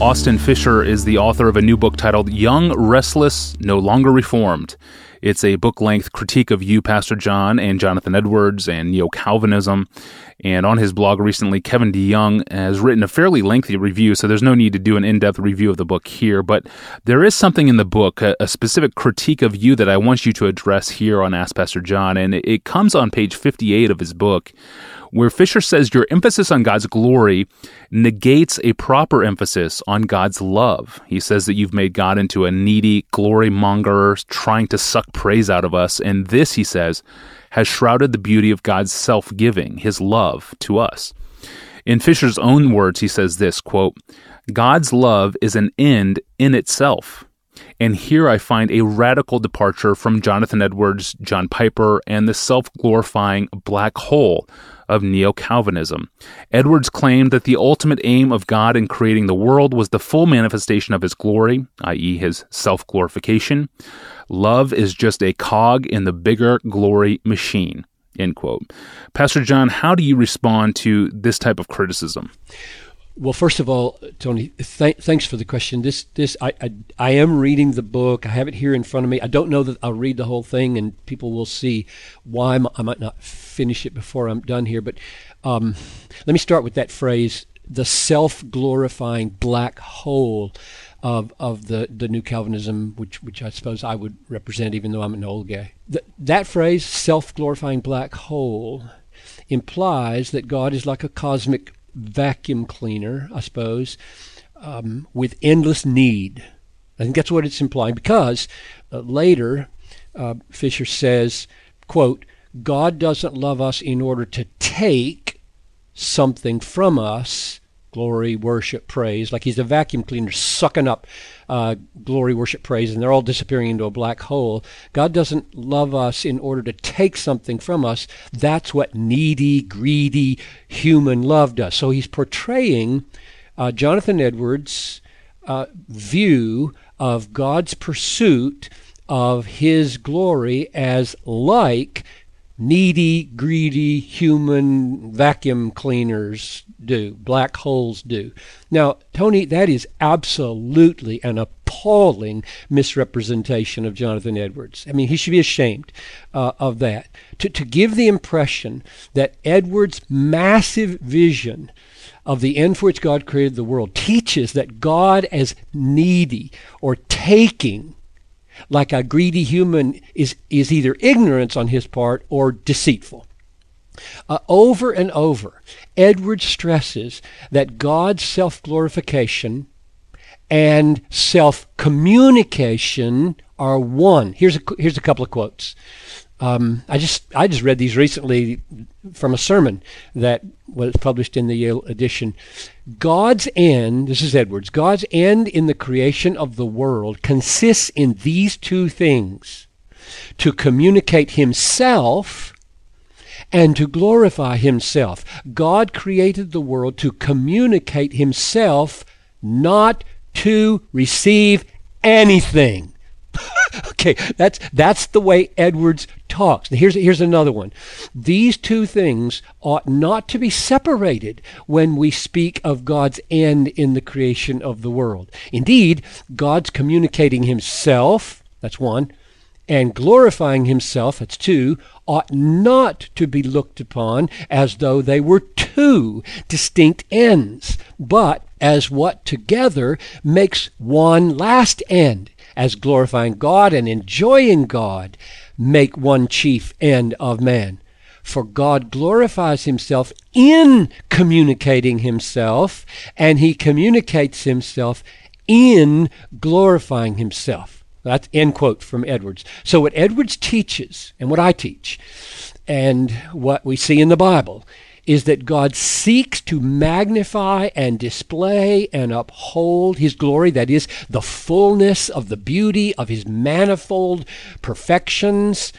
Austin Fisher is the author of a new book titled Young, Restless, No Longer Reformed. It's a book length critique of you, Pastor John, and Jonathan Edwards and neo Calvinism. And on his blog recently, Kevin DeYoung has written a fairly lengthy review, so there's no need to do an in depth review of the book here. But there is something in the book, a, a, specific critique of you that I want you to address here on Ask Pastor John. And it, it comes on page 58 of his book, where Fisher says your emphasis on God's glory negates a proper emphasis on God's love. He says that you've made God into a needy glory monger trying to suck praise out of us. And this, he says, has shrouded the beauty of God's self giving, his love to us. In Fisher's own words, he says this quote, God's love is an end in itself. And here I find a radical departure from Jonathan Edwards, John Piper, and the self glorifying black hole of neo Calvinism. Edwards claimed that the ultimate aim of God in creating the world was the full manifestation of his glory, i.e., his self glorification. Love is just a cog in the bigger glory machine. End quote. Pastor John, how do you respond to this type of criticism? Well, first of all, Tony, th- thanks for the question. This, this, I, I, I, am reading the book. I have it here in front of me. I don't know that I'll read the whole thing, and people will see why I might not finish it before I'm done here. But um, let me start with that phrase: the self-glorifying black hole of of the the new Calvinism, which which I suppose I would represent, even though I'm an old guy. The, that phrase, self-glorifying black hole, implies that God is like a cosmic vacuum cleaner, I suppose, um, with endless need. I think that's what it's implying because uh, later uh, Fisher says, quote, God doesn't love us in order to take something from us, glory, worship, praise, like he's a vacuum cleaner sucking up uh, glory, worship, praise, and they're all disappearing into a black hole. God doesn't love us in order to take something from us. That's what needy, greedy human love does. So he's portraying uh, Jonathan Edwards' uh, view of God's pursuit of his glory as like needy, greedy human vacuum cleaners do, black holes do. Now, Tony, that is absolutely an appalling misrepresentation of Jonathan Edwards. I mean, he should be ashamed uh, of that. To, to give the impression that Edwards' massive vision of the end for which God created the world teaches that God as needy or taking like a greedy human is, is either ignorance on his part or deceitful. Uh, over and over, Edwards stresses that God's self glorification and self communication are one. Here's a, here's a couple of quotes. Um, I just I just read these recently from a sermon that was published in the Yale edition. God's end, this is Edwards, God's end in the creation of the world consists in these two things to communicate Himself and to glorify Himself. God created the world to communicate Himself, not to receive anything. Okay, that's that's the way Edwards talks. Here's here's another one. These two things ought not to be separated when we speak of God's end in the creation of the world. Indeed, God's communicating himself, that's one, and glorifying himself, that's two, ought not to be looked upon as though they were two distinct ends, but as what together makes one last end as glorifying God and enjoying God make one chief end of man. For God glorifies himself in communicating himself, and he communicates himself in glorifying himself. That's end quote from Edwards. So, what Edwards teaches, and what I teach, and what we see in the Bible, is that God seeks to magnify and display and uphold his glory, that is, the fullness of the beauty of his manifold perfections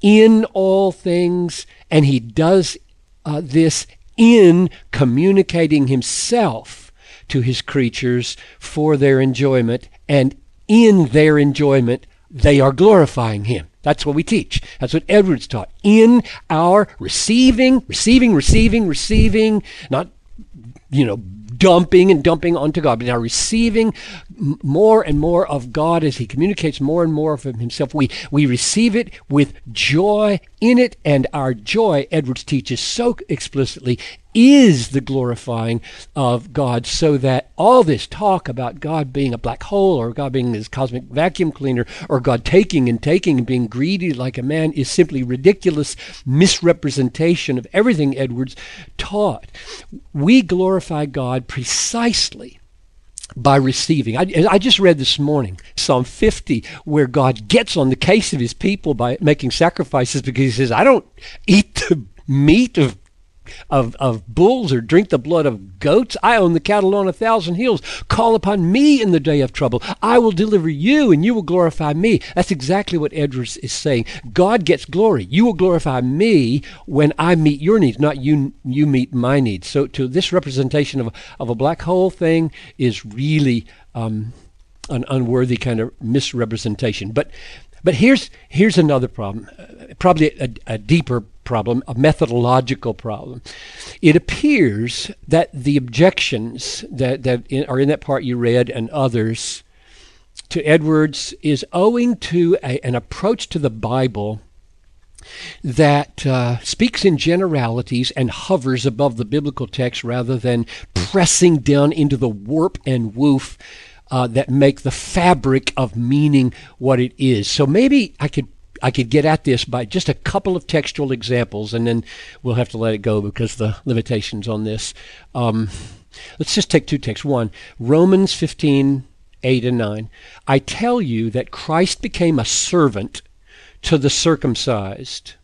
in all things, and he does uh, this in communicating himself to his creatures for their enjoyment, and in their enjoyment, they are glorifying him. That's what we teach. That's what Edwards taught. In our receiving, receiving, receiving, receiving, not, you know, dumping and dumping onto God, but now receiving more and more of God as He communicates more and more of Himself. We, we receive it with joy in it, and our joy, Edwards teaches so explicitly, is the glorifying of God, so that all this talk about God being a black hole or God being this cosmic vacuum cleaner or God taking and taking and being greedy like a man is simply ridiculous misrepresentation of everything Edwards taught. We glorify God precisely by receiving. I, I, just read this morning Psalm 50, where God gets on the case of his people by making sacrifices because he says, I don't eat the meat of of, of bulls or drink the blood of goats. I own the cattle on a thousand hills. Call upon me in the day of trouble. I will deliver you and you will glorify me. That's exactly what Edwards is saying. God gets glory. You will glorify me when I meet your needs, not you you meet my needs. So to this representation of, of a black hole thing is really um, an unworthy kind of misrepresentation. But but here's here's another problem, probably a, a deeper problem, a methodological problem. It appears that the objections that, that in, are in that part you read and others to Edwards is owing to a, an approach to the Bible that uh, speaks in generalities and hovers above the biblical text rather than pressing down into the warp and woof uh, that make the fabric of meaning what it is. So maybe I could I could get at this by just a couple of textual examples, and then we'll have to let it go because the limitations on this. Um, let's just take two texts. One, Romans 15, 8 and 9. I tell you that Christ became a servant to the circumcised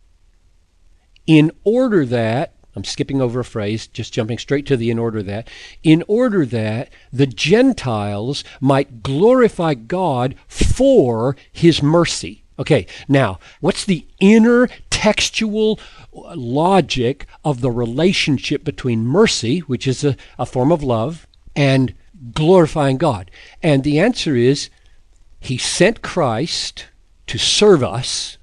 in order that, I'm skipping over a phrase, just jumping straight to the in order that, in order that the Gentiles might glorify God for his mercy. Okay, now, what's the inner textual logic of the relationship between mercy, which is a, a form of love, and glorifying God? And the answer is He sent Christ to serve us,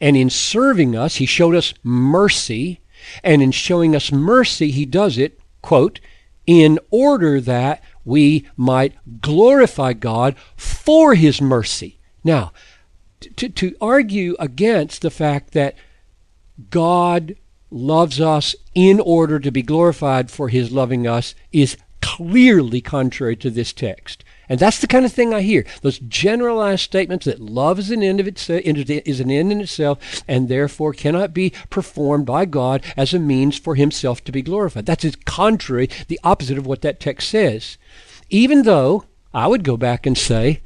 and in serving us, He showed us mercy, and in showing us mercy, He does it, quote, in order that we might glorify God for His mercy. Now, to, to argue against the fact that God loves us in order to be glorified for his loving us is clearly contrary to this text. And that's the kind of thing I hear. Those generalized statements that love is an end of itself, is an end in itself, and therefore cannot be performed by God as a means for Himself to be glorified. That's contrary, the opposite of what that text says. Even though I would go back and say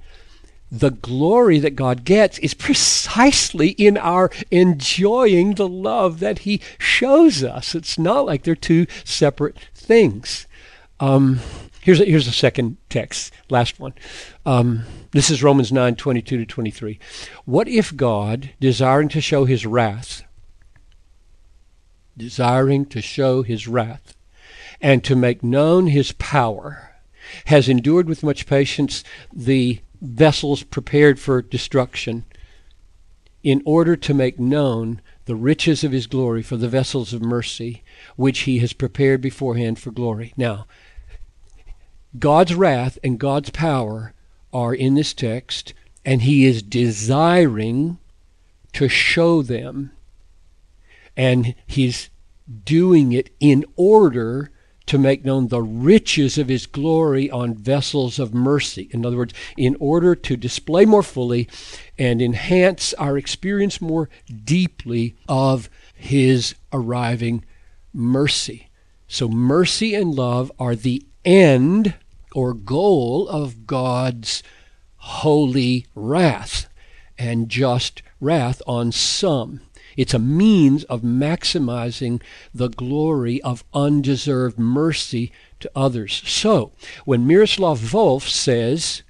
the glory that God gets is precisely in our enjoying the love that He shows us. It's not like they're two separate things. Um, here's a, here's a second text, last one. Um, this is Romans 9 22 to 23. What if God, desiring to show His wrath, desiring to show His wrath, and to make known His power, has endured with much patience the vessels prepared for destruction in order to make known the riches of his glory for the vessels of mercy which he has prepared beforehand for glory. Now, God's wrath and God's power are in this text, and he is desiring to show them. And he's doing it in order to make known the riches of his glory on vessels of mercy. In other words, in order to display more fully and enhance our experience more deeply of his arriving mercy. So, mercy and love are the end or goal of God's holy wrath and just wrath on some. It's a means of maximizing the glory of undeserved mercy to others. So, when Miroslav Volf says,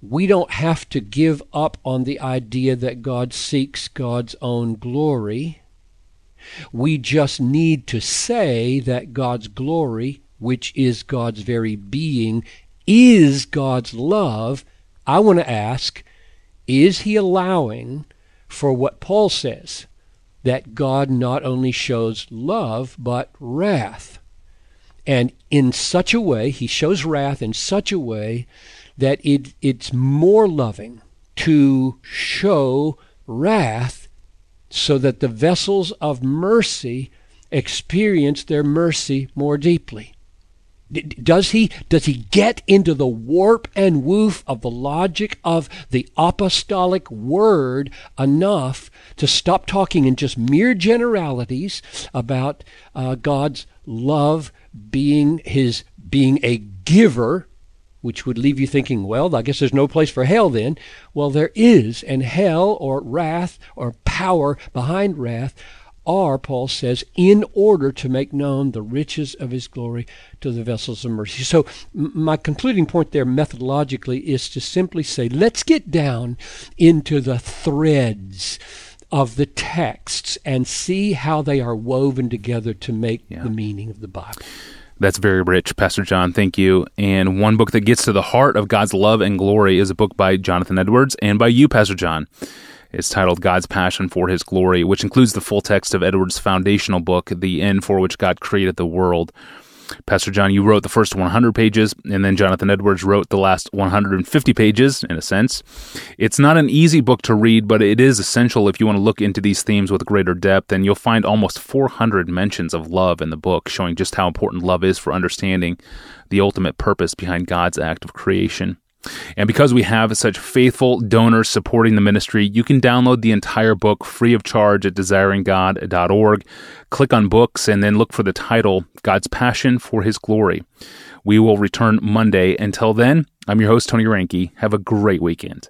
we don't have to give up on the idea that God seeks God's own glory. We just need to say that God's glory, which is God's very being, is God's love. I want to ask, is he allowing for what Paul says? That God not only shows love, but wrath. And in such a way, he shows wrath in such a way that it, it's more loving to show wrath so that the vessels of mercy experience their mercy more deeply. Does he does he get into the warp and woof of the logic of the apostolic word enough to stop talking in just mere generalities about uh, God's love being his being a giver, which would leave you thinking, well, I guess there's no place for hell then. Well, there is, and hell or wrath or power behind wrath are, Paul says, in order to make known the riches of his glory to the vessels of mercy. So, m- my concluding point there methodologically is to simply say, let's get down into the threads of the texts and see how they are woven together to make yeah. the meaning of the Bible. That's very rich, Pastor John. Thank you. And one book that gets to the heart of God's love and glory is a book by Jonathan Edwards and by you, Pastor John. It's titled God's Passion for His Glory, which includes the full text of Edwards' foundational book, The End for Which God Created the World. Pastor John, you wrote the first 100 pages, and then Jonathan Edwards wrote the last 150 pages, in a sense. It's not an easy book to read, but it is essential if you want to look into these themes with greater depth, and you'll find almost 400 mentions of love in the book, showing just how important love is for understanding the ultimate purpose behind God's act of creation. And because we have such faithful donors supporting the ministry, you can download the entire book free of charge at desiringgod.org. Click on books and then look for the title, God's Passion for His Glory. We will return Monday. Until then, I'm your host, Tony Reinke. Have a great weekend.